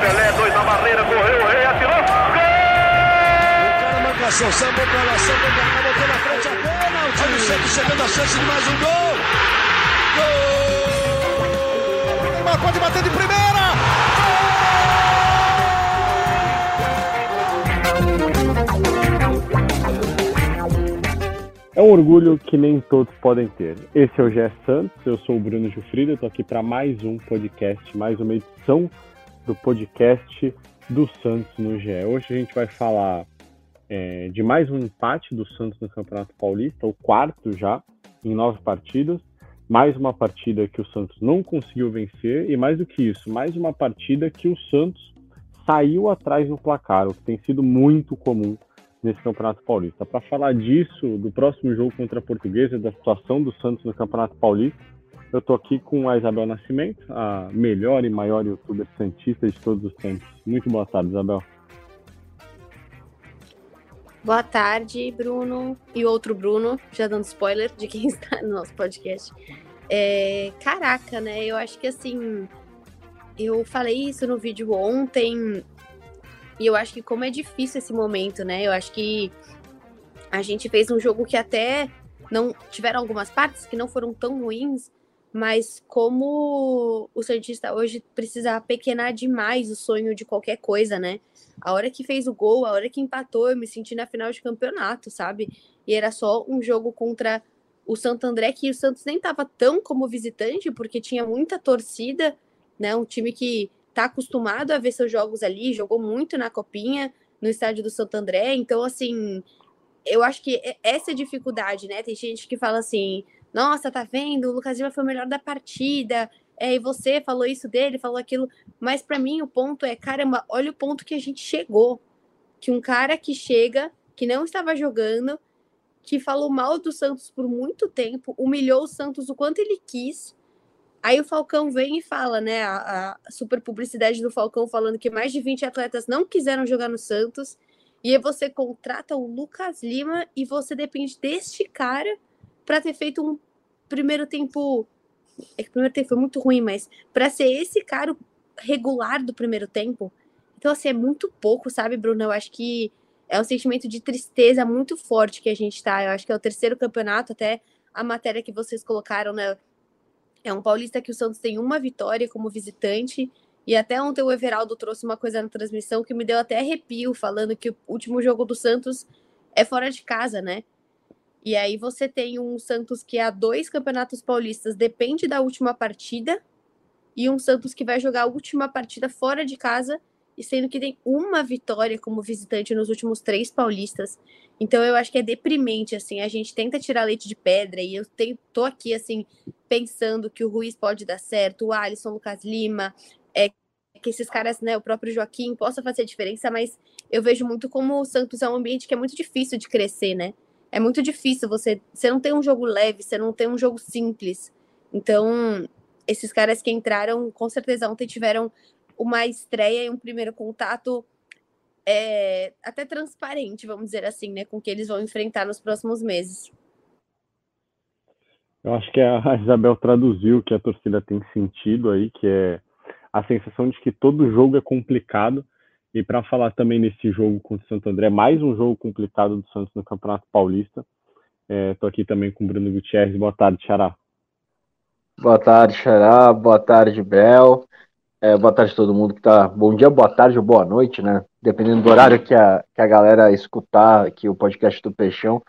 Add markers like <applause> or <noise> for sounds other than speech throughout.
Pelé, dois na barreira, correu, o rei, atirou. Gol! O cara sambou pra lá, sambou pra cá, botou na frente a bola. O time sempre chegando a chance de mais um gol. Gol! Neymar pode bater de primeira. É um orgulho que nem todos podem ter. Esse é o GE Santos, eu sou o Bruno Gilfrida, tô aqui para mais um podcast, mais uma edição do podcast do Santos no GE. Hoje a gente vai falar é, de mais um empate do Santos no Campeonato Paulista, o quarto já, em nove partidas. Mais uma partida que o Santos não conseguiu vencer, e mais do que isso, mais uma partida que o Santos saiu atrás no placar, o que tem sido muito comum nesse Campeonato Paulista. Para falar disso, do próximo jogo contra a Portuguesa, da situação do Santos no Campeonato Paulista, eu estou aqui com a Isabel Nascimento, a melhor e maior youtuber santista de todos os tempos. Muito boa tarde, Isabel. Boa tarde, Bruno. E outro Bruno, já dando spoiler de quem <laughs> está no nosso podcast. É, caraca, né? Eu acho que assim. Eu falei isso no vídeo ontem. E eu acho que como é difícil esse momento, né? Eu acho que a gente fez um jogo que até não tiveram algumas partes que não foram tão ruins, mas como o Santista hoje precisa pequenar demais o sonho de qualquer coisa, né? A hora que fez o gol, a hora que empatou, eu me senti na final de campeonato, sabe? E era só um jogo contra o Santo André, que o Santos nem tava tão como visitante, porque tinha muita torcida, né? Um time que tá acostumado a ver seus jogos ali, jogou muito na Copinha, no estádio do Santo André, então, assim, eu acho que essa é a dificuldade, né? Tem gente que fala assim, nossa, tá vendo? O Lucas Lima foi o melhor da partida. É, e você falou isso dele, falou aquilo. Mas para mim o ponto é, caramba, olha o ponto que a gente chegou. Que um cara que chega, que não estava jogando, que falou mal do Santos por muito tempo, humilhou o Santos o quanto ele quis. Aí o Falcão vem e fala, né? A, a super publicidade do Falcão falando que mais de 20 atletas não quiseram jogar no Santos. E aí você contrata o Lucas Lima e você depende deste cara para ter feito um primeiro tempo. É que o primeiro tempo foi muito ruim, mas para ser esse cara regular do primeiro tempo. Então, assim, é muito pouco, sabe, Bruno? Eu acho que é um sentimento de tristeza muito forte que a gente tá. Eu acho que é o terceiro campeonato, até a matéria que vocês colocaram, né? É um paulista que o Santos tem uma vitória como visitante. E até ontem o Everaldo trouxe uma coisa na transmissão que me deu até arrepio, falando que o último jogo do Santos é fora de casa, né? E aí você tem um Santos que há dois campeonatos paulistas depende da última partida e um Santos que vai jogar a última partida fora de casa sendo que tem uma vitória como visitante nos últimos três paulistas. Então eu acho que é deprimente assim, a gente tenta tirar leite de pedra e eu tenho, tô aqui assim pensando que o Ruiz pode dar certo, o Alisson, o Lucas Lima, é que esses caras, né, o próprio Joaquim possa fazer diferença, mas eu vejo muito como o Santos é um ambiente que é muito difícil de crescer, né? é muito difícil você. Você não tem um jogo leve, você não tem um jogo simples. Então, esses caras que entraram, com certeza ontem tiveram uma estreia e um primeiro contato é, até transparente, vamos dizer assim, né? Com o que eles vão enfrentar nos próximos meses. Eu acho que a Isabel traduziu o que a torcida tem sentido aí, que é a sensação de que todo jogo é complicado e para falar também nesse jogo contra o Santo André, mais um jogo complicado do Santos no Campeonato Paulista. Estou é, aqui também com o Bruno Gutierrez. Boa tarde, Xará. Boa tarde, Xará. Boa tarde, Bel. É, boa tarde a todo mundo que está. Bom dia, boa tarde ou boa noite, né? Dependendo do horário que a, que a galera escutar aqui o podcast do Peixão.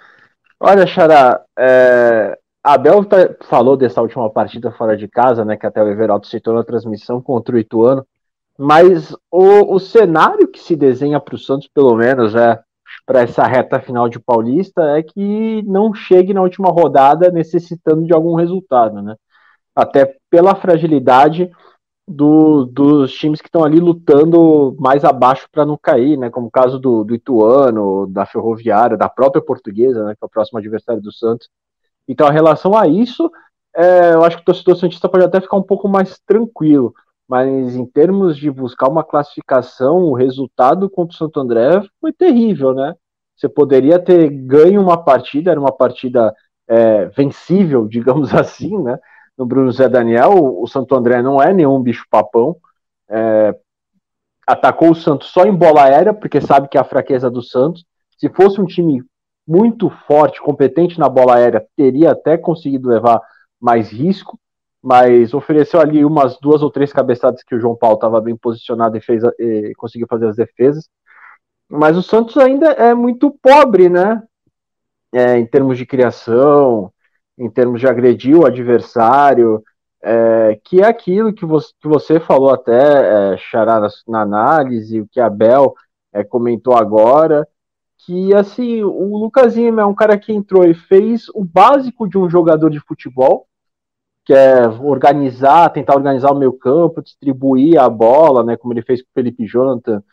Olha, Xará, é, a Bel tá, falou dessa última partida fora de casa, né? Que até o Everaldo citou na transmissão contra o Ituano. Mas o, o cenário que se desenha para o Santos, pelo menos, é para essa reta final de Paulista, é que não chegue na última rodada necessitando de algum resultado, né? Até pela fragilidade do, dos times que estão ali lutando mais abaixo para não cair, né? Como o caso do, do Ituano, da Ferroviária, da própria Portuguesa, né? Que é o próximo adversário do Santos. Então, a relação a isso, é, eu acho que o torcedor Santista pode até ficar um pouco mais tranquilo mas em termos de buscar uma classificação, o resultado contra o Santo André foi terrível, né? Você poderia ter ganho uma partida, era uma partida é, vencível, <laughs> digamos assim, né? No Bruno Zé Daniel, o Santo André não é nenhum bicho-papão. É, atacou o Santos só em bola aérea, porque sabe que é a fraqueza do Santos. Se fosse um time muito forte, competente na bola aérea, teria até conseguido levar mais risco, mas ofereceu ali umas duas ou três cabeçadas que o João Paulo estava bem posicionado e fez e conseguiu fazer as defesas. Mas o Santos ainda é muito pobre, né? É, em termos de criação, em termos de agredir o adversário, é, que é aquilo que você, que você falou até, é, Xará, na, na, análise, o que a Bel é, comentou agora, que assim, o Lucas Lima é um cara que entrou e fez o básico de um jogador de futebol, que é organizar, tentar organizar o meio campo, distribuir a bola, né, como ele fez com o Felipe Jonathan,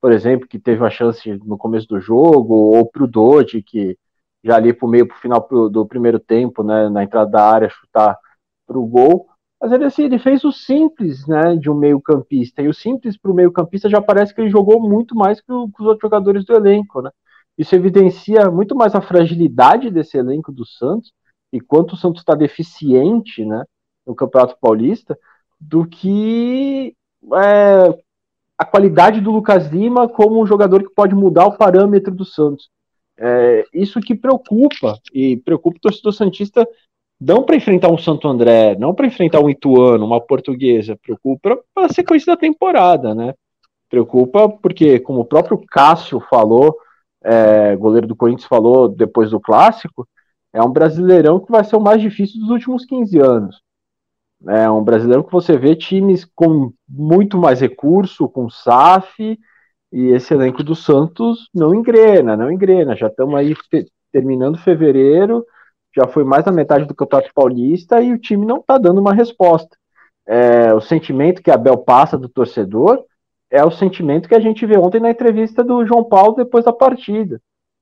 por exemplo, que teve uma chance no começo do jogo, ou para o Dodge, que já ali para o meio, para o final pro, do primeiro tempo, né, na entrada da área, chutar para o gol. Mas ele, assim, ele fez o simples né, de um meio campista, e o simples para o meio campista já parece que ele jogou muito mais que, o, que os outros jogadores do elenco. Né? Isso evidencia muito mais a fragilidade desse elenco do Santos, e quanto o Santos está deficiente né, no Campeonato Paulista, do que é, a qualidade do Lucas Lima como um jogador que pode mudar o parâmetro do Santos. É, isso que preocupa, e preocupa o torcedor Santista não para enfrentar um Santo André, não para enfrentar um Ituano, uma portuguesa, preocupa para a sequência da temporada, né? Preocupa porque, como o próprio Cássio falou, é, goleiro do Corinthians falou depois do clássico, é um brasileirão que vai ser o mais difícil dos últimos 15 anos. É um brasileiro que você vê times com muito mais recurso, com SAF, e esse elenco do Santos não engrena, não engrena. Já estamos aí terminando fevereiro, já foi mais da metade do Campeonato Paulista e o time não está dando uma resposta. É, o sentimento que a Bel passa do torcedor é o sentimento que a gente vê ontem na entrevista do João Paulo depois da partida.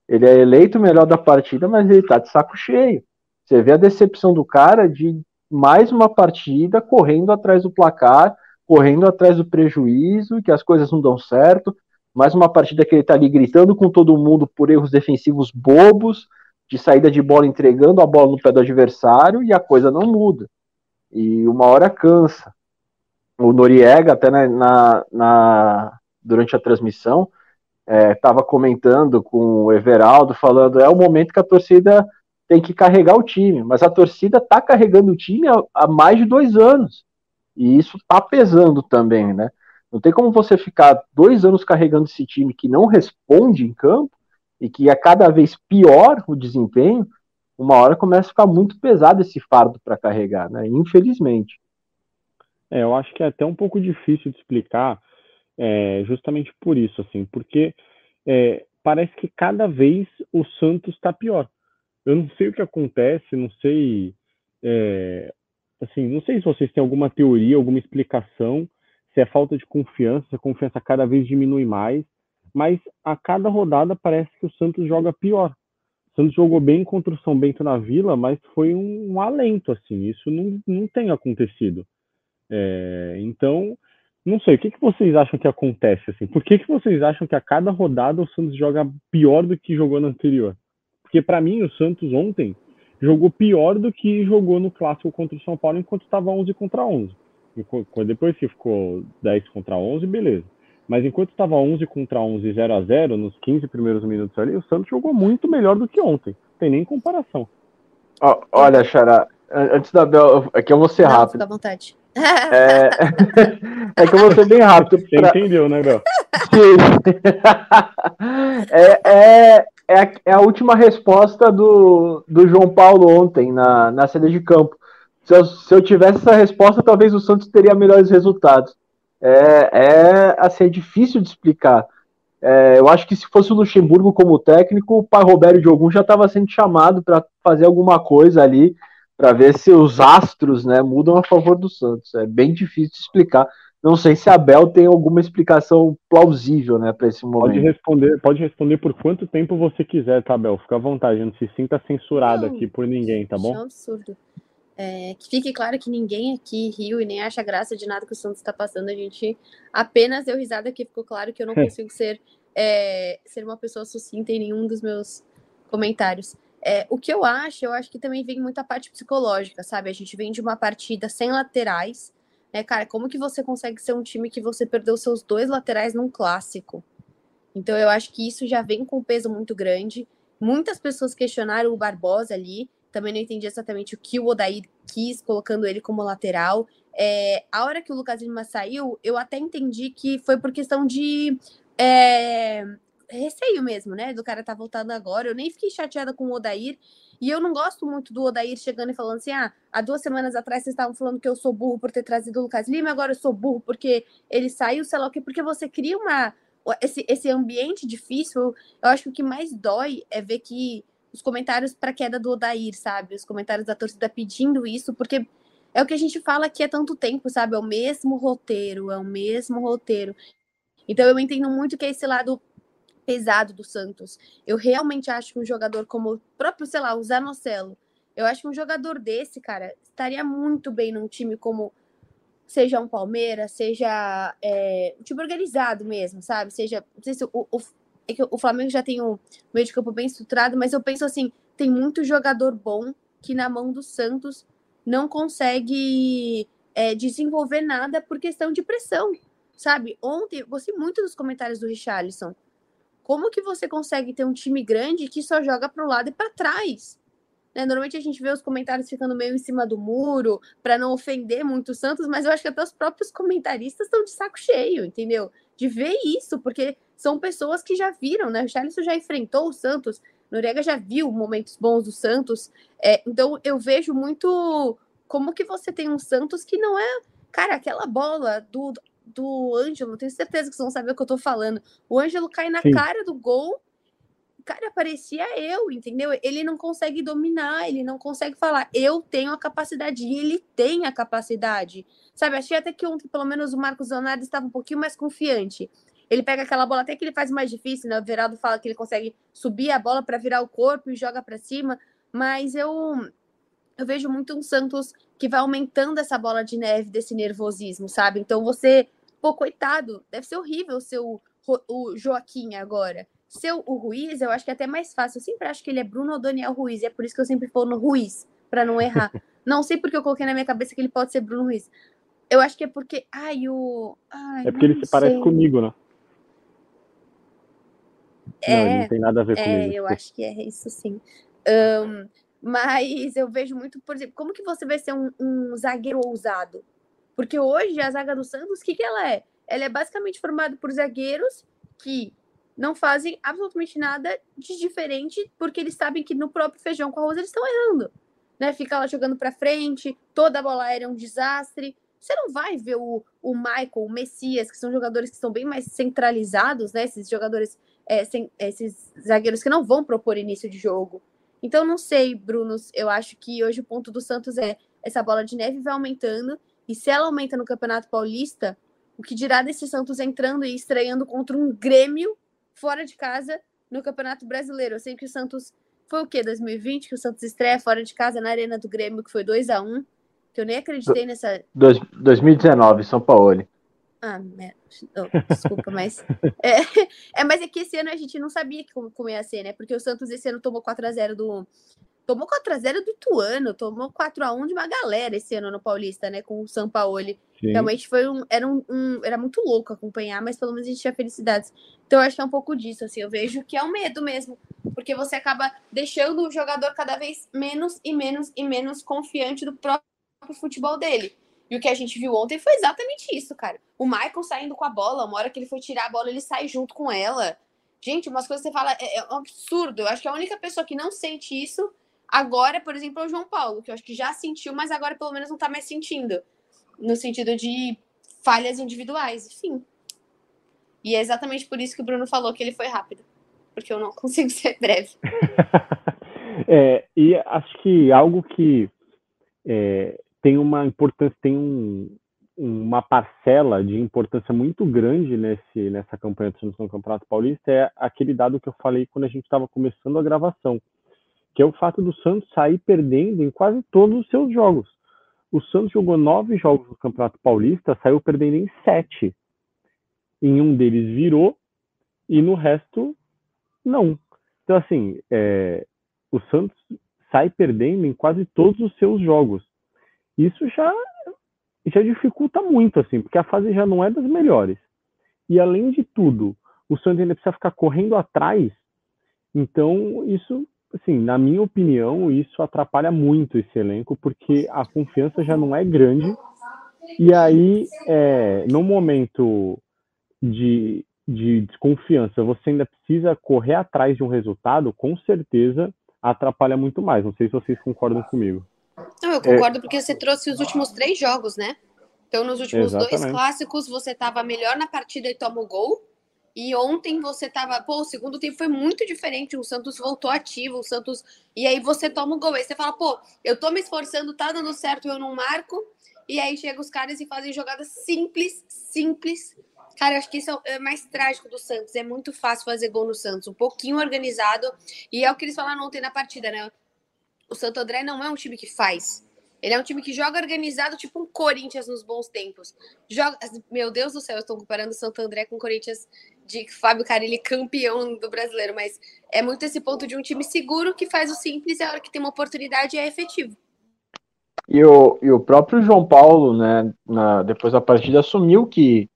Ele é eleito o melhor da partida, mas ele está de saco cheio. Você vê a decepção do cara de mais uma partida correndo atrás do placar, correndo atrás do prejuízo, que as coisas não dão certo. Mais uma partida que ele está ali gritando com todo mundo por erros defensivos bobos, de saída de bola entregando a bola no pé do adversário e a coisa não muda. E uma hora cansa. O Noriega, até na, na, na durante a transmissão, estava é, comentando com o Everaldo, falando: é o momento que a torcida tem que carregar o time, mas a torcida está carregando o time há, há, mais de dois anos. E isso está pesando também, né? Não tem como você ficar dois anos carregando esse time que não responde em campo e que é cada vez pior o desempenho, uma hora começa a ficar muito pesado esse fardo para carregar, né? Infelizmente. É, eu acho que é até um pouco difícil de explicar, é, justamente por isso, assim, porque é, parece que cada vez o Santos está pior. Eu não sei o que acontece, não sei, é, assim, não sei se vocês têm alguma teoria, alguma explicação, se é falta de confiança, se a confiança cada vez diminui mais, mas a cada rodada parece que o Santos joga pior. O Santos jogou bem contra o São Bento na Vila, mas foi um, um alento, assim, isso não, não tem acontecido. É, então, não sei, o que, que vocês acham que acontece, assim? Por que, que vocês acham que a cada rodada o Santos joga pior do que jogou no anterior? Porque para mim o Santos ontem jogou pior do que jogou no clássico contra o São Paulo enquanto estava 11 contra 11. Depois que ficou 10 contra 11, beleza. Mas enquanto estava 11 contra 11, 0 a 0 nos 15 primeiros minutos ali, o Santos jogou muito melhor do que ontem. Não tem nem comparação. Oh, olha, Xará, antes da Bel, aqui eu vou ser Não, rápido. Fica à vontade. É, <laughs> é que eu vou ser bem rápido. Você pra... entendeu, né, Bel? Sim. <laughs> é, é, é, a, é a última resposta do, do João Paulo ontem na, na saída de campo. Se eu, se eu tivesse essa resposta, talvez o Santos teria melhores resultados é, é assim, é difícil de explicar. É, eu acho que se fosse o Luxemburgo como técnico, o pai Roberto Diogun já estava sendo chamado para fazer alguma coisa ali, para ver se os astros né, mudam a favor do Santos. É bem difícil de explicar. Não sei se a Abel tem alguma explicação plausível né, para esse momento. Pode responder, pode responder por quanto tempo você quiser, tá, Abel? Fica à vontade, não se sinta censurado não, aqui por ninguém, tá bom? É um absurdo. É, que fique claro que ninguém aqui riu e nem acha graça de nada que o Santos está passando. A gente apenas deu risada aqui. Ficou claro que eu não <laughs> consigo ser, é, ser uma pessoa sucinta em nenhum dos meus comentários. É, o que eu acho, eu acho que também vem muita parte psicológica, sabe? A gente vem de uma partida sem laterais, né, cara? Como que você consegue ser um time que você perdeu seus dois laterais num clássico? Então eu acho que isso já vem com um peso muito grande. Muitas pessoas questionaram o Barbosa ali, também não entendi exatamente o que o Odair quis, colocando ele como lateral. É, a hora que o Lucas Lima saiu, eu até entendi que foi por questão de é, receio mesmo, né? Do cara tá voltando agora. Eu nem fiquei chateada com o Odair. E eu não gosto muito do Odair chegando e falando assim: ah, há duas semanas atrás vocês estavam falando que eu sou burro por ter trazido o Lucas Lima, agora eu sou burro porque ele saiu, sei lá o quê, porque você cria uma. Esse, esse ambiente difícil, eu acho que o que mais dói é ver que os comentários para queda do Odair, sabe? Os comentários da torcida pedindo isso, porque é o que a gente fala aqui há tanto tempo, sabe? É o mesmo roteiro, é o mesmo roteiro. Então eu entendo muito que é esse lado pesado do Santos. Eu realmente acho que um jogador como o próprio, sei lá, o Zanocelo, eu acho que um jogador desse, cara, estaria muito bem num time como seja um Palmeiras, seja é, um time organizado mesmo, sabe? Seja, não sei se o, o, é que o Flamengo já tem um meio de campo bem estruturado, mas eu penso assim, tem muito jogador bom que na mão do Santos não consegue é, desenvolver nada por questão de pressão sabe? Ontem, gostei muito dos comentários do Richarlison. Como que você consegue ter um time grande que só joga para o lado e para trás? Né? Normalmente a gente vê os comentários ficando meio em cima do muro para não ofender muito o Santos, mas eu acho que até os próprios comentaristas estão de saco cheio, entendeu? De ver isso, porque são pessoas que já viram, né? O Richarlison já enfrentou o Santos, Noriega já viu momentos bons do Santos, é, então eu vejo muito como que você tem um Santos que não é Cara, aquela bola do do Ângelo, tenho certeza que vocês vão saber o que eu tô falando. O Ângelo cai na Sim. cara do gol. Cara, parecia eu, entendeu? Ele não consegue dominar, ele não consegue falar. Eu tenho a capacidade, e ele tem a capacidade. Sabe, achei até que ontem, pelo menos, o Marcos Leonardo estava um pouquinho mais confiante. Ele pega aquela bola, até que ele faz mais difícil, né? O Veraldo fala que ele consegue subir a bola para virar o corpo e joga para cima. Mas eu, eu vejo muito um Santos que vai aumentando essa bola de neve desse nervosismo, sabe? Então você Pô, coitado, deve ser horrível o, o Joaquim agora. Seu o Ruiz, eu acho que é até mais fácil. Eu sempre acho que ele é Bruno ou Daniel Ruiz. E é por isso que eu sempre falo no Ruiz, para não errar. <laughs> não sei porque eu coloquei na minha cabeça que ele pode ser Bruno Ruiz. Eu acho que é porque. Ai, o. Ai, é porque ele se sei. parece comigo, né? É, não, não tem nada a ver é, comigo. Eu acho que é isso sim. Um, mas eu vejo muito, por exemplo, como que você vai ser um, um zagueiro ousado? Porque hoje a zaga do Santos, o que, que ela é? Ela é basicamente formada por zagueiros que não fazem absolutamente nada de diferente, porque eles sabem que no próprio feijão com arroz eles estão errando. Né? Fica lá jogando para frente, toda a bola aérea é um desastre. Você não vai ver o, o Michael, o Messias, que são jogadores que são bem mais centralizados, né? Esses jogadores, é, sem, esses zagueiros que não vão propor início de jogo. Então, não sei, Bruno. Eu acho que hoje o ponto do Santos é essa bola de neve vai aumentando e se ela aumenta no Campeonato Paulista, o que dirá desse Santos entrando e estreando contra um Grêmio fora de casa no Campeonato Brasileiro? Eu sei que o Santos foi o quê? 2020 que o Santos estreia fora de casa na Arena do Grêmio, que foi 2 a 1 que eu nem acreditei nessa. 2019, São Paulo. Ah, merda. Oh, desculpa, mas. <laughs> É, é, mas é que esse ano a gente não sabia como, como ia ser, né? Porque o Santos esse ano tomou 4x0 do, tomou 4x0 do Ituano, tomou 4x1 de uma galera esse ano no Paulista, né? Com o São Paulo. Realmente foi um era, um, um, era muito louco acompanhar, mas pelo menos a gente tinha felicidades. Então eu acho que é um pouco disso, assim. Eu vejo que é um medo mesmo. Porque você acaba deixando o jogador cada vez menos e menos e menos confiante do próprio futebol dele. E o que a gente viu ontem foi exatamente isso, cara. O Michael saindo com a bola, uma hora que ele foi tirar a bola, ele sai junto com ela. Gente, umas coisas que você fala é, é um absurdo. Eu acho que a única pessoa que não sente isso Agora, por exemplo, é o João Paulo, que eu acho que já sentiu, mas agora pelo menos não tá mais sentindo. No sentido de falhas individuais, enfim. E é exatamente por isso que o Bruno falou que ele foi rápido. Porque eu não <laughs> consigo ser breve. <laughs> é, e acho que algo que é, tem uma importância, tem um, uma parcela de importância muito grande nesse, nessa campanha do Campeonato Paulista é aquele dado que eu falei quando a gente estava começando a gravação que é o fato do Santos sair perdendo em quase todos os seus jogos. O Santos jogou nove jogos no Campeonato Paulista, saiu perdendo em sete. Em um deles virou e no resto não. Então assim, é, o Santos sai perdendo em quase todos os seus jogos. Isso já, já dificulta muito, assim, porque a fase já não é das melhores. E além de tudo, o Santos ainda precisa ficar correndo atrás. Então, isso, assim, na minha opinião, isso atrapalha muito esse elenco, porque a confiança já não é grande. E aí, é, no momento de, de desconfiança, você ainda precisa correr atrás de um resultado, com certeza atrapalha muito mais. Não sei se vocês concordam comigo. Não, eu concordo é... porque você trouxe os últimos três jogos, né? Então, nos últimos Exatamente. dois clássicos, você estava melhor na partida e toma o gol. E ontem você estava, pô, o segundo tempo foi muito diferente. O Santos voltou ativo, o Santos. E aí você toma o gol. Aí você fala, pô, eu tô me esforçando, tá dando certo, eu não marco. E aí chega os caras e fazem jogadas simples, simples. Cara, eu acho que isso é, é mais trágico do Santos. É muito fácil fazer gol no Santos, um pouquinho organizado. E é o que eles falaram ontem na partida, né? O Santo André não é um time que faz. Ele é um time que joga organizado, tipo um Corinthians nos bons tempos. Joga... Meu Deus do céu, eu estou comparando o Santo André com o Corinthians de Fábio Carilli campeão do brasileiro, mas é muito esse ponto de um time seguro que faz o simples e a hora que tem uma oportunidade é efetivo. E o, e o próprio João Paulo, né, na, depois da partida, assumiu que,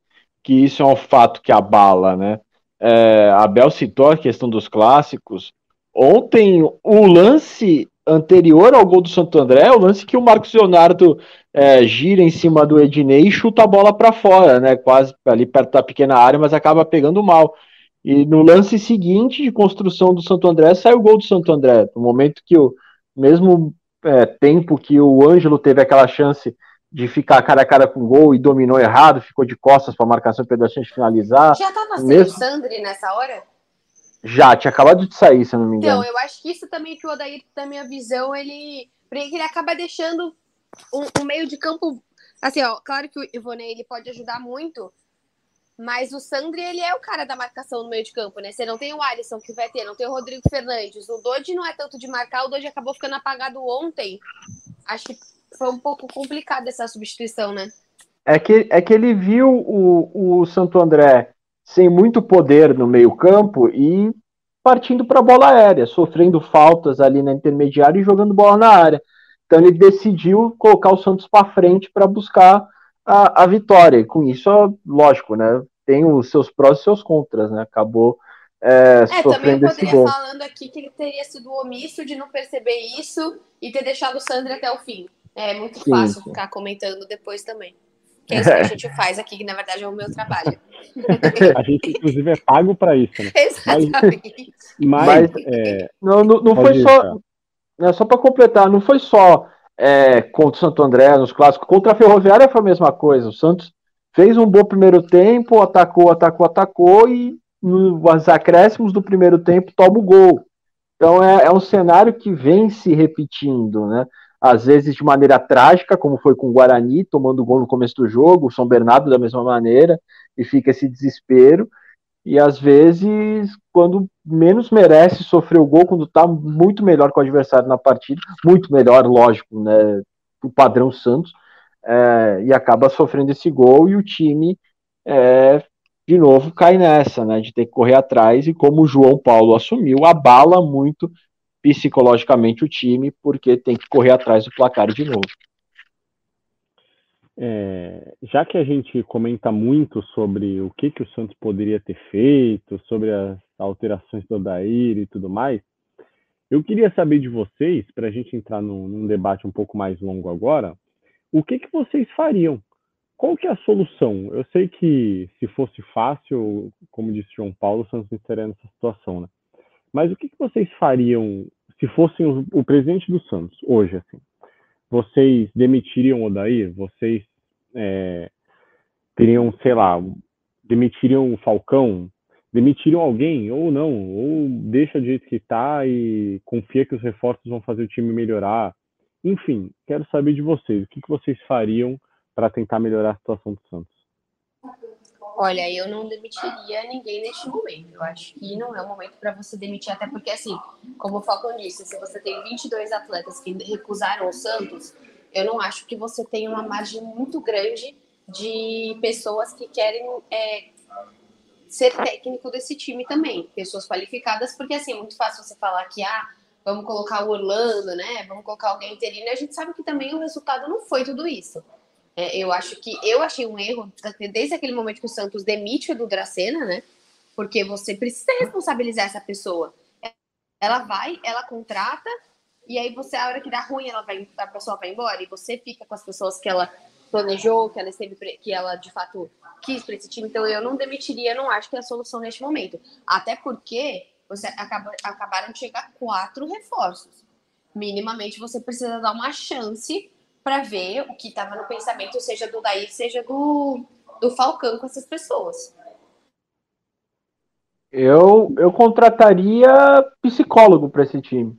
que isso é um fato que abala, né? É, a Bel citou a questão dos clássicos. Ontem, o lance anterior ao gol do Santo André, o lance que o Marcos Leonardo é, gira em cima do Ednei e chuta a bola para fora, né? Quase ali perto da pequena área, mas acaba pegando mal. E no lance seguinte de construção do Santo André, sai o gol do Santo André. No momento que o mesmo é, tempo que o Ângelo teve aquela chance de ficar cara a cara com o gol e dominou errado, ficou de costas para a marcação e de finalizar. Já estava sem mesmo... o Sandri nessa hora? Já, tinha acabado de sair, se eu não me engano. Então, eu acho que isso também que o Odair, na minha visão, ele. Ele acaba deixando um, um meio de campo. Assim, ó, claro que o Ivonei ele pode ajudar muito, mas o Sandri, ele é o cara da marcação no meio de campo, né? Você não tem o Alisson que vai ter, não tem o Rodrigo Fernandes. O Dodge não é tanto de marcar, o Dodge acabou ficando apagado ontem. Acho que foi um pouco complicado essa substituição, né? É que, é que ele viu o, o Santo André sem muito poder no meio-campo e partindo para a bola aérea, sofrendo faltas ali na intermediária e jogando bola na área. Então ele decidiu colocar o Santos para frente para buscar a, a, vitória. E com isso, lógico, né? Tem os seus prós e seus contras, né? Acabou é, é sofrendo esse gol. falando aqui que ele teria sido omisso de não perceber isso e ter deixado o Sandro até o fim. É muito sim, fácil sim. ficar comentando depois também. Que é isso que a gente faz aqui, que na verdade é o meu trabalho. <laughs> a gente, inclusive, é pago para isso, né? <laughs> Exatamente. Mas, mas é... não, não, não foi só. Né, só para completar, não foi só é, contra o Santo André nos clássicos, contra a Ferroviária foi a mesma coisa. O Santos fez um bom primeiro tempo, atacou, atacou, atacou e nos acréscimos do primeiro tempo toma o gol. Então é, é um cenário que vem se repetindo, né? Às vezes de maneira trágica, como foi com o Guarani, tomando gol no começo do jogo, o São Bernardo da mesma maneira, e fica esse desespero. E às vezes, quando menos merece sofrer o gol, quando está muito melhor com o adversário na partida, muito melhor, lógico, né, o padrão Santos, é, e acaba sofrendo esse gol, e o time, é, de novo, cai nessa, né, de ter que correr atrás, e como o João Paulo assumiu, abala muito psicologicamente o time, porque tem que correr atrás do placar de novo. É, já que a gente comenta muito sobre o que, que o Santos poderia ter feito, sobre as alterações do Odair e tudo mais, eu queria saber de vocês, para a gente entrar num, num, debate um pouco mais longo agora, o que, que vocês fariam? Qual que é a solução? Eu sei que se fosse fácil, como disse João Paulo, o Santos estaria nessa situação, né? Mas o que, que vocês fariam se fossem o, o, presidente do Santos hoje, assim? Vocês demitiriam o Odair? Vocês é, teriam, sei lá, demitiriam o Falcão? Demitiriam alguém ou não? Ou deixa do jeito que está e confia que os reforços vão fazer o time melhorar? Enfim, quero saber de vocês. O que, que vocês fariam para tentar melhorar a situação do Santos? Olha, eu não demitiria ninguém neste momento. Eu acho que não é o momento para você demitir, até porque, assim, como o Falcão disse, se você tem 22 atletas que recusaram o Santos, eu não acho que você tem uma margem muito grande de pessoas que querem é, ser técnico desse time também, pessoas qualificadas, porque, assim, é muito fácil você falar que, ah, vamos colocar o Orlando, né? Vamos colocar alguém interino. A gente sabe que também o resultado não foi tudo isso. É, eu acho que eu achei um erro desde aquele momento que o Santos demite o Edu Dracena, né? Porque você precisa responsabilizar essa pessoa. Ela vai, ela contrata, e aí você, a hora que dá ruim, ela vai, a pessoa vai embora, e você fica com as pessoas que ela planejou, que ela esteve, que ela de fato quis para esse time. Então eu não demitiria, não acho que é a solução neste momento. Até porque você acaba, acabaram de chegar quatro reforços. Minimamente você precisa dar uma chance para ver o que estava no pensamento, seja do Daí, seja do, do Falcão com essas pessoas. Eu, eu contrataria psicólogo para esse time.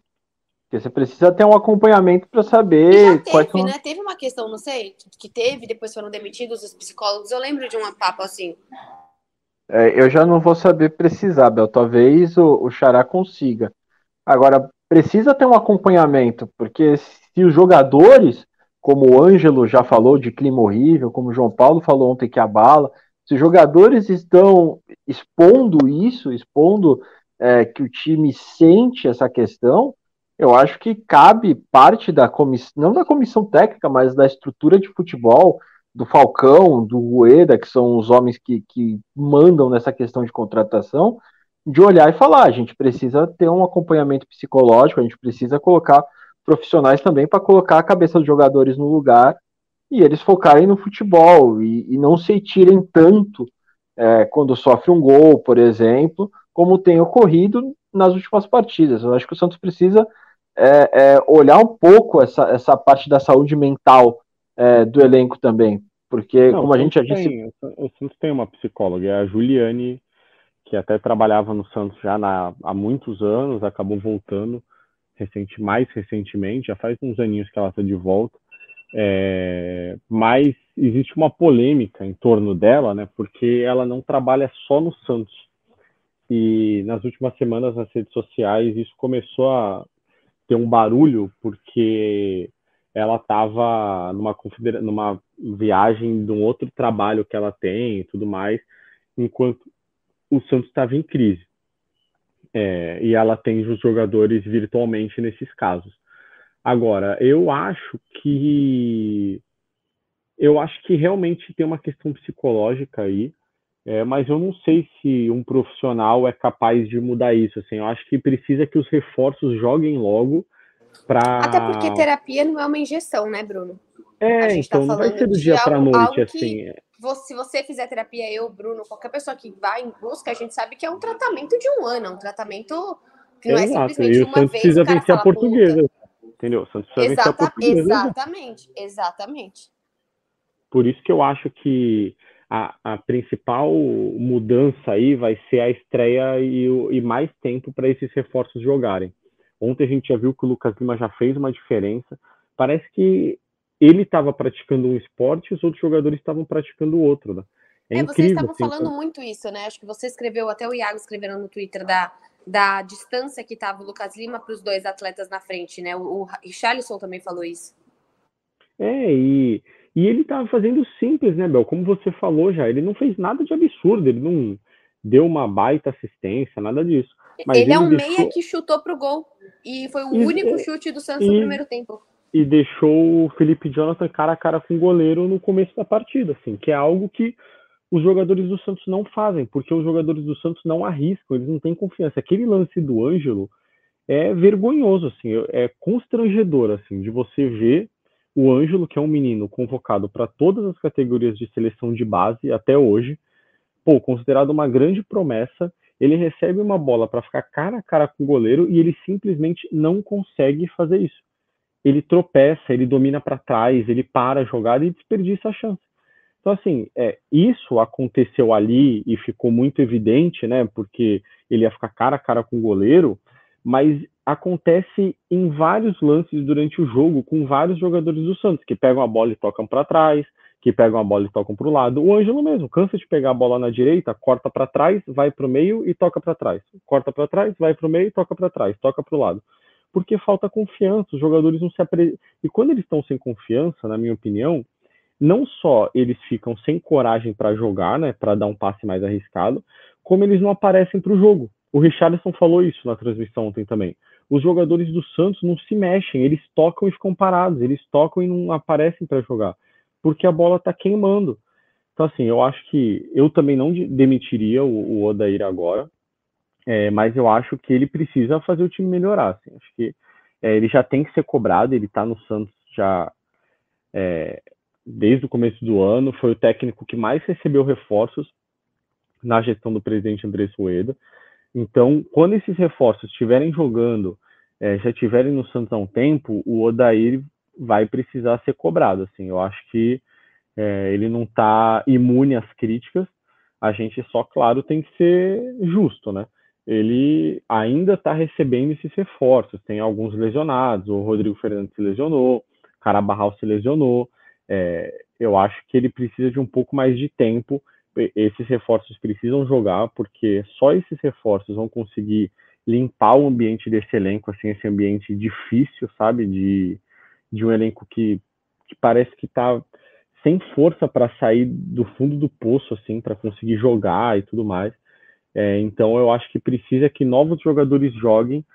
Porque você precisa ter um acompanhamento para saber. já teve, são... né? Teve uma questão, não sei, que teve, depois foram demitidos os psicólogos. Eu lembro de uma papo assim. É, eu já não vou saber precisar, Bel. Talvez o, o Xará consiga. Agora, precisa ter um acompanhamento, porque se os jogadores, como o Ângelo já falou de clima horrível, como o João Paulo falou ontem que abala, se os jogadores estão expondo isso, expondo é, que o time sente essa questão, eu acho que cabe parte da comissão, não da comissão técnica, mas da estrutura de futebol, do Falcão, do Rueda, que são os homens que, que mandam nessa questão de contratação, de olhar e falar: a gente precisa ter um acompanhamento psicológico, a gente precisa colocar profissionais também para colocar a cabeça dos jogadores no lugar e eles focarem no futebol e, e não se tirem tanto é, quando sofre um gol, por exemplo, como tem ocorrido nas últimas partidas. Eu acho que o Santos precisa é, é, olhar um pouco essa, essa parte da saúde mental é, do elenco também, porque Não, como a gente já disse. Tem, o Santos tem uma psicóloga, é a Juliane, que até trabalhava no Santos já na, há muitos anos, acabou voltando recente, mais recentemente, já faz uns aninhos que ela está de volta. É, mas existe uma polêmica em torno dela, né? Porque ela não trabalha só no Santos. E nas últimas semanas nas redes sociais isso começou a ter um barulho porque ela estava numa, numa viagem de um outro trabalho que ela tem e tudo mais, enquanto o Santos estava em crise. É, e ela tem os jogadores virtualmente nesses casos. Agora, eu acho que eu acho que realmente tem uma questão psicológica aí, é, mas eu não sei se um profissional é capaz de mudar isso. Assim, eu acho que precisa que os reforços joguem logo para. Até porque terapia não é uma injeção, né, Bruno? É, tá então tá não vai ser do dia para noite assim. se você fizer terapia, eu, Bruno, qualquer pessoa que vai em busca, a gente sabe que é um tratamento de um ano, é um tratamento que não é Exato. é simplesmente uma Santos vez. Precisa vencer a portuguesa. Entendeu? Santos precisa Exata, vencer a portuguesa. Exatamente, exatamente. Por isso que eu acho que a, a principal mudança aí vai ser a estreia e, e mais tempo para esses reforços jogarem. Ontem a gente já viu que o Lucas Lima já fez uma diferença. Parece que ele estava praticando um esporte e os outros jogadores estavam praticando outro, né? É, é vocês estavam assim, falando então... muito isso, né? Acho que você escreveu, até o Iago escrevendo no Twitter da, da distância que estava o Lucas Lima para os dois atletas na frente, né? O, o Richarlison também falou isso. É, e e ele estava fazendo simples, né, Bel? Como você falou já, ele não fez nada de absurdo, ele não deu uma baita assistência, nada disso. Mas ele, ele é um deixou... meia que chutou pro gol. E foi o único chute do Santos e, no primeiro tempo. E deixou o Felipe Jonathan cara a cara com o goleiro no começo da partida, assim, que é algo que os jogadores do Santos não fazem, porque os jogadores do Santos não arriscam, eles não têm confiança. Aquele lance do Ângelo é vergonhoso, assim, é constrangedor, assim, de você ver o Ângelo, que é um menino convocado para todas as categorias de seleção de base até hoje, pô, considerado uma grande promessa, ele recebe uma bola para ficar cara a cara com o goleiro e ele simplesmente não consegue fazer isso. Ele tropeça, ele domina para trás, ele para a jogada e desperdiça a chance. Então, assim, é, isso aconteceu ali e ficou muito evidente, né? Porque ele ia ficar cara a cara com o goleiro, mas acontece em vários lances durante o jogo com vários jogadores do Santos que pegam a bola e tocam para trás, que pegam a bola e tocam para o lado. O Ângelo mesmo cansa de pegar a bola na direita, corta para trás, vai para o meio e toca para trás. Corta para trás, vai para o meio e toca para trás, toca para o lado. Porque falta confiança, os jogadores não se apre... E quando eles estão sem confiança, na minha opinião, não só eles ficam sem coragem para jogar, né, para dar um passe mais arriscado, como eles não aparecem para o jogo. O Richardson falou isso na transmissão ontem também. os jogadores do Santos não se mexem, eles tocam e ficam parados, eles tocam e não aparecem para jogar, porque a bola está queimando. Então, assim, eu acho que eu também não demitiria o, o Odair agora, é, mas eu acho que ele precisa fazer o time melhorar. Assim. Acho que é, ele já tem que ser cobrado, ele está no Santos já é, desde o começo do ano, foi o técnico que mais recebeu reforços na gestão do presidente André Sueda. Então, quando esses reforços estiverem jogando, é, já estiverem no Santos há um tempo, o Odair vai precisar ser cobrado. Assim, eu acho que é, ele não está imune às críticas. A gente só, claro, tem que ser justo, né? Ele ainda está recebendo esses reforços. Tem alguns lesionados. O Rodrigo Fernandes se lesionou, Carabarral se lesionou. É, eu acho que ele precisa de um pouco mais de tempo esses reforços precisam jogar, porque só esses reforços vão conseguir limpar o ambiente desse elenco, assim, esse ambiente difícil, sabe? De, de um elenco que, que parece que tá sem força para sair do fundo do poço, assim, para conseguir jogar e tudo mais. É, então eu acho que precisa que novos jogadores joguem.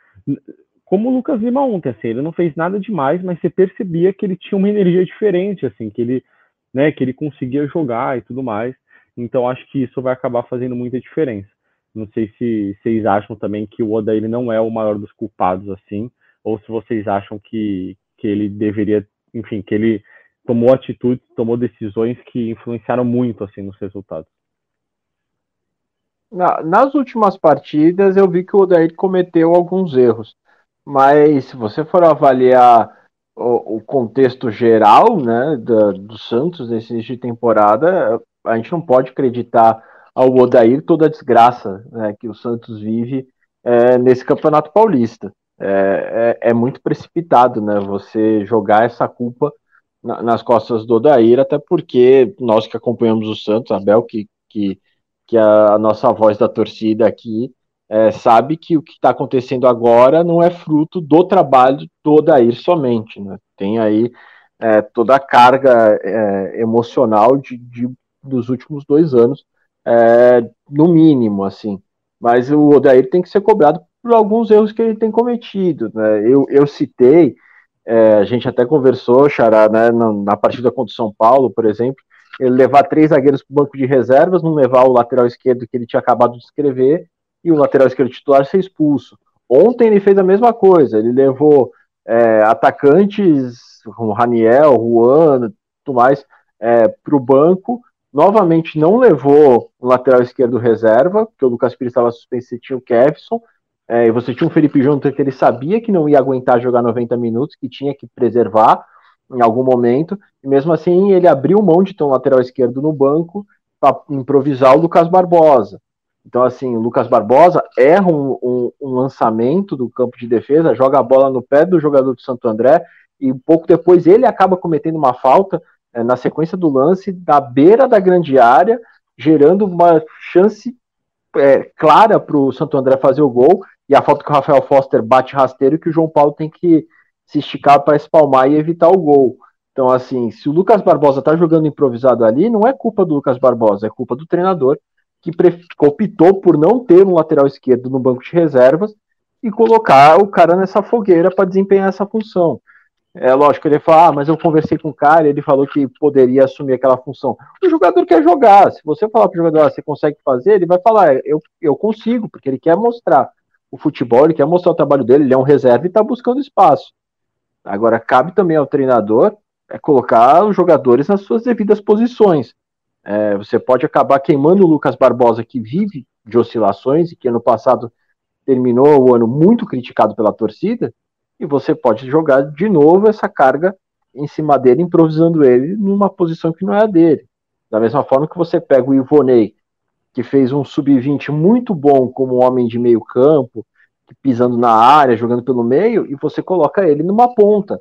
Como o Lucas Lima ontem, assim, ele não fez nada demais, mas você percebia que ele tinha uma energia diferente, assim, que ele, né, que ele conseguia jogar e tudo mais. Então acho que isso vai acabar fazendo muita diferença. Não sei se vocês acham também que o Oda ele não é o maior dos culpados assim, ou se vocês acham que, que ele deveria, enfim, que ele tomou atitudes, tomou decisões que influenciaram muito assim nos resultados. Nas últimas partidas eu vi que o Odair cometeu alguns erros, mas se você for avaliar o, o contexto geral né, do, do Santos nesse início de temporada, a gente não pode acreditar ao Odair toda a desgraça né, que o Santos vive é, nesse Campeonato Paulista. É, é, é, muito precipitado né, você jogar essa culpa na, nas costas do Odair, até porque nós que acompanhamos o Santos, Abel, que, que, que é a nossa voz da torcida aqui, é, sabe que o que está acontecendo agora não é fruto do trabalho do Odair somente. Né? Tem aí é, toda a carga é, emocional de, de dos últimos dois anos, é, no mínimo, assim. Mas o Odair tem que ser cobrado por alguns erros que ele tem cometido. Né? Eu, eu citei, é, a gente até conversou, Xará, né, na, na, partida contra o São Paulo, por exemplo, ele levar três zagueiros para o banco de reservas, não levar o lateral esquerdo que ele tinha acabado de escrever, e o lateral esquerdo titular ser expulso. Ontem ele fez a mesma coisa, ele levou é, atacantes como Raniel, Juan, tudo mais, é, para o banco, novamente não levou o lateral esquerdo reserva, porque o Lucas Pires estava suspenso, você tinha o Kevson, é, e você tinha o Felipe Jonathan que ele sabia que não ia aguentar jogar 90 minutos, que tinha que preservar em algum momento, e mesmo assim ele abriu mão de ter um lateral esquerdo no banco para improvisar o Lucas Barbosa. Então, assim, o Lucas Barbosa erra um, um, um, lançamento do campo de defesa, joga a bola no pé do jogador do Santo André, e um pouco depois ele acaba cometendo uma falta é, na sequência do lance, da beira da grande área, gerando uma chance é, clara para o Santo André fazer o gol, e a falta que o Rafael Foster bate rasteiro que o João Paulo tem que se esticar para espalmar e evitar o gol. Então, assim, se o Lucas Barbosa está jogando improvisado ali, não é culpa do Lucas Barbosa, é culpa do treinador que optou por não ter um lateral esquerdo no banco de reservas e colocar o cara nessa fogueira para desempenhar essa função. É lógico, ele fala, ah, mas eu conversei com o cara, ele falou que poderia assumir aquela função. O jogador quer jogar. Se você falar para o jogador, ah, você consegue fazer, ele vai falar, eu, eu consigo, porque ele quer mostrar o futebol, ele quer mostrar o trabalho dele, ele é um reserva e está buscando espaço. Agora, cabe também ao treinador é colocar os jogadores nas suas devidas posições. É, você pode acabar queimando o Lucas Barbosa, que vive de oscilações e que ano passado terminou o ano muito criticado pela torcida, e você pode jogar de novo essa carga em cima dele, improvisando ele numa posição que não é a dele. Da mesma forma que você pega o Ivonei, que fez um sub-20 muito bom como homem de meio campo, pisando na área, jogando pelo meio, e você coloca ele numa ponta.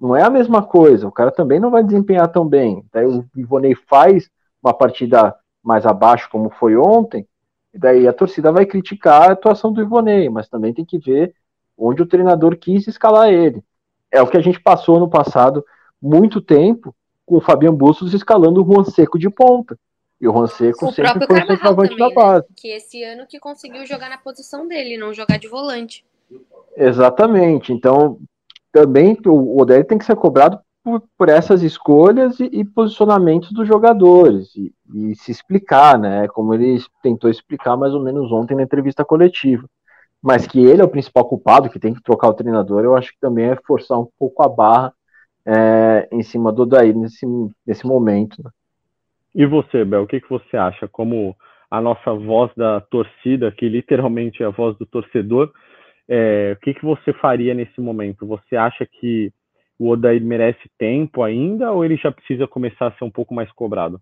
Não é a mesma coisa, o cara também não vai desempenhar tão bem. Daí o Ivonei faz uma partida mais abaixo, como foi ontem, e daí a torcida vai criticar a atuação do Ivonei, mas também tem que ver onde o treinador quis escalar ele. É o que a gente passou no passado muito tempo com o Fabian Bustos escalando o Juan Seco de ponta. E o Juan Seco o sempre foi centroavante da né? base. Né? Que esse ano que conseguiu jogar na posição dele, não jogar de volante. Exatamente. Então, também o Odair tem que ser cobrado por, por essas escolhas e, e, posicionamentos dos jogadores e, e, se explicar, né? Como ele tentou explicar mais ou menos ontem na entrevista coletiva. Mas que ele é o principal culpado, que tem que trocar o treinador, eu acho que também é forçar um pouco a barra é, em cima do Odair nesse, nesse momento. Né? E você, Bel, o que, que você acha? Como a nossa voz da torcida, que literalmente é a voz do torcedor, é, o que, que você faria nesse momento? Você acha que o Odair merece tempo ainda ou ele já precisa começar a ser um pouco mais cobrado?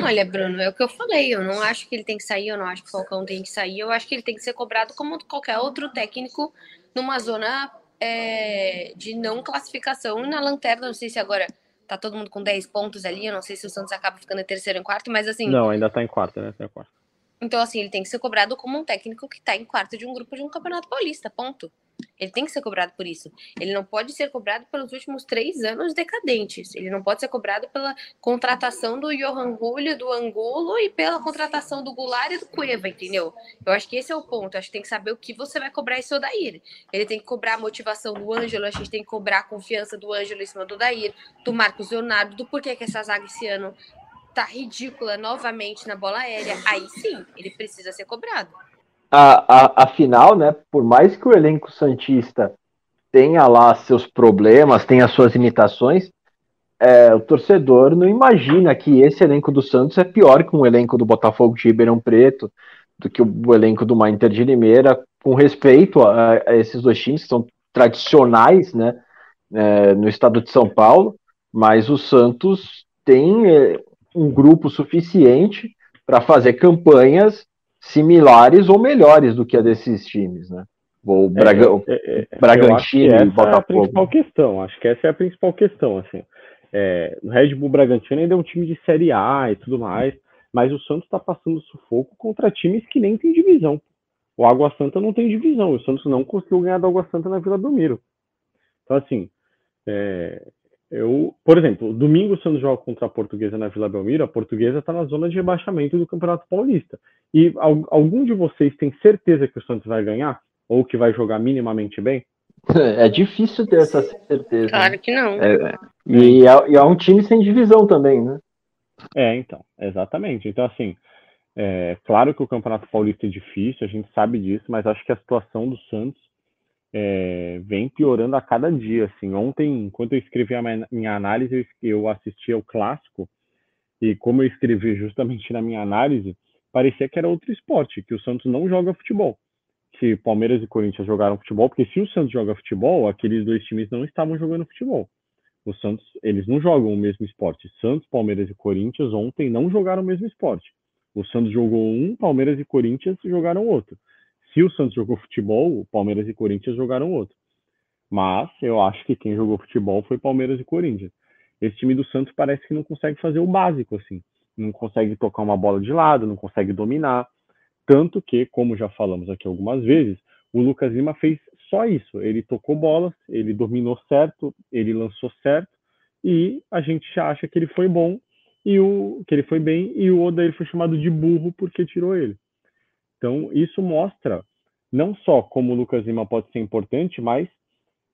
Olha, Bruno, é o que eu falei. Eu não acho que ele tem que sair, eu não acho que o Falcão tem que sair. Eu acho que ele tem que ser cobrado como qualquer outro técnico numa zona é, de não classificação na lanterna. Não sei se agora tá todo mundo com 10 pontos ali. Eu não sei se o Santos acaba ficando em terceiro e quarto, mas assim. Não, ainda tá em quarto, né? Tá em quarto. Então, assim, ele tem que ser cobrado como um técnico que tá em quarto de um grupo de um campeonato paulista, ponto. Ele tem que ser cobrado por isso. Ele não pode ser cobrado pelos últimos três anos decadentes. Ele não pode ser cobrado pela contratação do Johan Julio, do Angulo e pela contratação do Goulart e do Cueva, entendeu? Eu acho que esse é o ponto. Eu acho que tem que saber o que você vai cobrar esse Odair. Ele tem que cobrar a motivação do Ângelo, a gente tem que cobrar a confiança do Ângelo em cima do Odair, do Marcos Leonardo, do porquê que essa zaga esse ano tá ridícula novamente na bola aérea. Aí sim, ele precisa ser cobrado a, a, afinal, né, por mais que o elenco Santista tenha lá seus problemas, tenha suas limitações, é, o torcedor não imagina que esse elenco do Santos é pior que um elenco do Botafogo de Ribeirão Preto, do que o elenco do Inter de Limeira, com respeito a, a, esses dois times que são tradicionais né, é, no estado de São Paulo, mas o Santos tem é, um grupo suficiente para fazer campanhas similares ou melhores do que a desses times, né? O é, Braga, é, é, Bragantino e Botafogo. Essa é a principal questão. Acho que essa é a principal questão, assim. É, o Red Bull Bragantino ainda é um time de Série A e tudo mais, mas o Santos está passando sufoco contra times que nem tem divisão. O Água Santa não tem divisão. O Santos não conseguiu ganhar do Água Santa na Vila Belmiro. Então, assim, é, eu, por exemplo, domingo o Santos joga contra a Portuguesa na Vila Belmiro. A Portuguesa está na zona de rebaixamento do Campeonato Paulista. E algum de vocês tem certeza que o Santos vai ganhar? Ou que vai jogar minimamente bem? É difícil ter essa certeza. Claro que não. É, é. e, é, e é um time sem divisão também, né? É, então, exatamente. Então, assim, é, claro que o Campeonato Paulista é difícil, a gente sabe disso, mas acho que a situação do Santos é, vem piorando a cada dia. Assim, ontem, enquanto eu escrevi a minha análise, eu assisti ao clássico e como eu escrevi justamente na minha análise, parecia que era outro esporte, que o Santos não joga futebol. Que Palmeiras e Corinthians jogaram futebol, porque se o Santos joga futebol, aqueles dois times não estavam jogando futebol. O Santos, eles não jogam o mesmo esporte. Santos, Palmeiras e Corinthians ontem não jogaram o mesmo esporte. O Santos jogou um, Palmeiras e Corinthians jogaram outro. Se o Santos jogou futebol, o Palmeiras e Corinthians jogaram outro. Mas eu acho que quem jogou futebol foi Palmeiras e Corinthians. Esse time do Santos parece que não consegue fazer o básico, assim. Não consegue tocar uma bola de lado, não consegue dominar. Tanto que, como já falamos aqui algumas vezes, o Lucas Lima fez só isso. Ele tocou bolas, ele dominou certo, ele lançou certo, e a gente acha que ele foi bom, e o que ele foi bem, e o Oda ele foi chamado de burro porque tirou ele. Então, isso mostra não só como o Lucas Lima pode ser importante, mas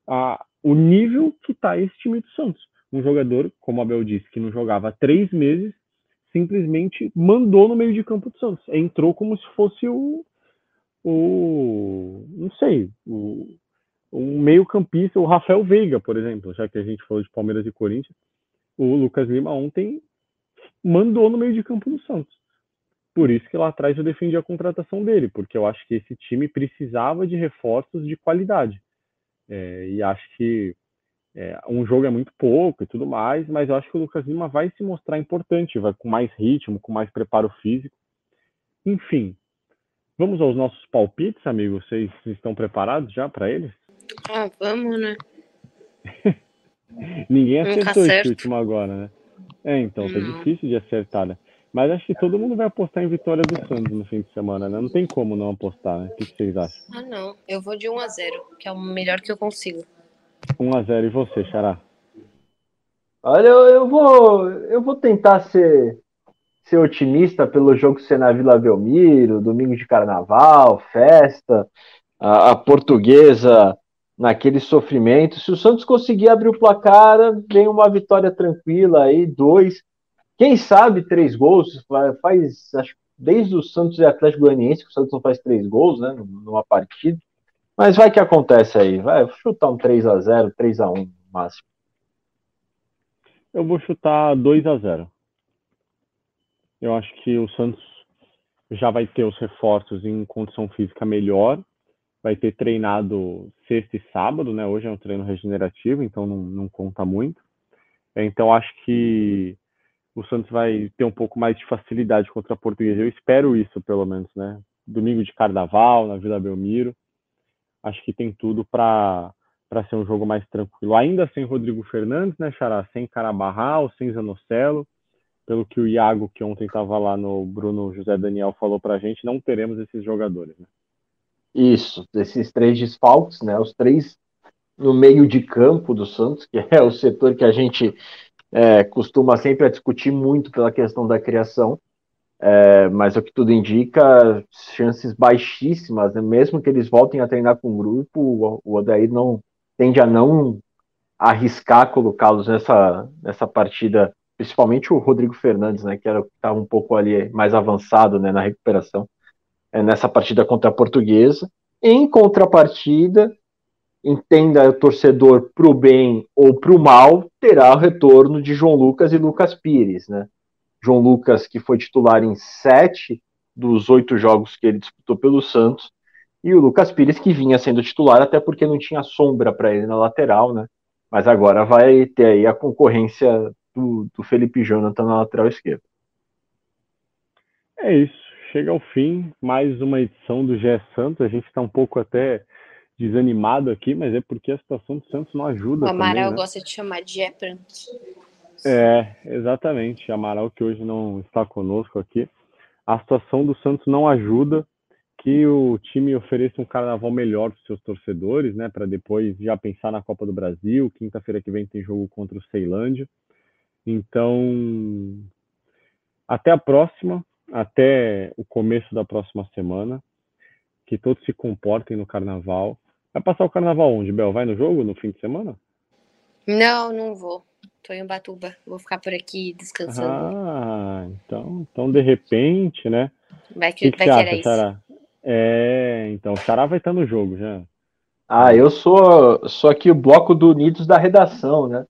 a, o nível que está esse time do Santos. Um jogador, como Abel disse, que não jogava há três meses, simplesmente mandou no meio de campo do Santos. Entrou como se fosse o, o não sei, o, um meio-campista, o Rafael Veiga, por exemplo, já que a gente falou de Palmeiras e Corinthians. O Lucas Lima ontem mandou no meio de campo do Santos. Por isso que lá atrás eu defendi a contratação dele, porque eu acho que esse time precisava de reforços de qualidade. É, e acho que é, um jogo é muito pouco e tudo mais, mas eu acho que o Lucas Lima vai se mostrar importante, vai com mais ritmo, com mais preparo físico. Enfim, vamos aos nossos palpites, amigos. Vocês estão preparados já para eles? Ah, vamos, né? <laughs> Ninguém acertou esse último agora, né? É, então, tá Não. difícil de acertar, né? Mas acho que todo mundo vai apostar em vitória do Santos no fim de semana, né? Não tem como não apostar, né? O que vocês acham? Ah, não. Eu vou de 1 a 0 que é o melhor que eu consigo. 1 a 0 E você, Xará? Olha, eu, eu vou eu vou tentar ser, ser otimista pelo jogo ser na Vila Belmiro, domingo de carnaval, festa. a, a portuguesa naquele sofrimento. Se o Santos conseguir abrir o placar, vem uma vitória tranquila aí, dois. Quem sabe três gols? Faz, acho, desde o Santos e Atlético Goianiense que o Santos não faz três gols, né, numa partida. Mas vai que acontece aí. Vai chutar um 3 a 0 3 a 1 no máximo. Eu vou chutar 2 a 0 Eu acho que o Santos já vai ter os reforços em condição física melhor vai ter treinado sexta e sábado, né? Hoje é um treino regenerativo, então não, não conta muito. Então acho que o Santos vai ter um pouco mais de facilidade contra a Portuguesa. Eu espero isso, pelo menos, né? Domingo de Carnaval, na Vila Belmiro. Acho que tem tudo para para ser um jogo mais tranquilo. Ainda sem Rodrigo Fernandes, né, Xará? Sem Carabarral, sem Zanocelo. Pelo que o Iago, que ontem estava lá no Bruno José Daniel, falou para a gente, não teremos esses jogadores, né? Isso, desses três desfalques, né? Os três no meio de campo do Santos, que <laughs> é o setor que a gente é, costuma sempre discutir muito pela questão da criação. É, mas o que tudo indica, chances baixíssimas, né? mesmo que eles voltem a treinar com o grupo, o Odair não tende a não arriscar colocá-los nessa, nessa partida, principalmente o Rodrigo Fernandes, né, que era que estava um pouco ali mais avançado né, na recuperação é, nessa partida contra a Portuguesa. Em contrapartida, entenda o torcedor para o bem ou para o mal, terá o retorno de João Lucas e Lucas Pires. Né? João Lucas, que foi titular em sete dos oito jogos que ele disputou pelo Santos, e o Lucas Pires, que vinha sendo titular, até porque não tinha sombra para ele na lateral, né? Mas agora vai ter aí a concorrência do, do Felipe Jonathan na lateral esquerda. É isso chega ao fim mais uma edição do GE Santos. A gente está um pouco até desanimado aqui, mas é porque a situação do Santos não ajuda. O Amaral também, né? gosta de chamar de Gé Pranto. É, exatamente. Amaral que hoje não está conosco aqui. A situação do Santos não ajuda que o time ofereça um carnaval melhor para os seus torcedores, né? Para depois já pensar na Copa do Brasil. Quinta-feira que vem tem jogo contra o Ceilândia. Então, até a próxima até o começo da próxima semana. Que todos se comportem no carnaval. Vai passar o carnaval onde, Bel? Vai no jogo no fim de semana? Não, não vou. Tô em Ubatuba. Vou ficar por aqui descansando. Ah, então, então de repente, né? Vai que, que, que vai que Xará? É, então o Xará vai estar no jogo já. Ah, eu sou, sou aqui o bloco do Unidos da redação, né?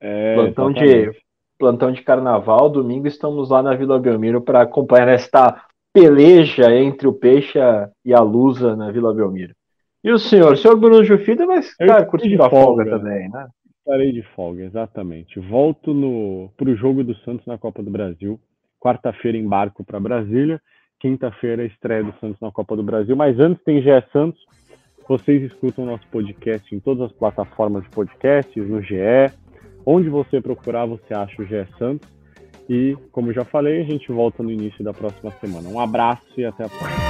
É, Plantão de plantão de carnaval. Domingo estamos lá na Vila Belmiro para acompanhar esta peleja entre o Peixe e a Lusa na Vila Belmiro. E o senhor? O senhor Bruno Jufida vai ficar curtindo a folga, folga também, né? Estarei de folga, exatamente. Volto no para o jogo do Santos na Copa do Brasil. Quarta-feira embarco para Brasília. Quinta-feira estreia do Santos na Copa do Brasil. Mas antes tem GE Santos. Vocês escutam nosso podcast em todas as plataformas de podcasts, no GE, Onde você procurar, você acha o GE Santos. E, como já falei, a gente volta no início da próxima semana. Um abraço e até a próxima.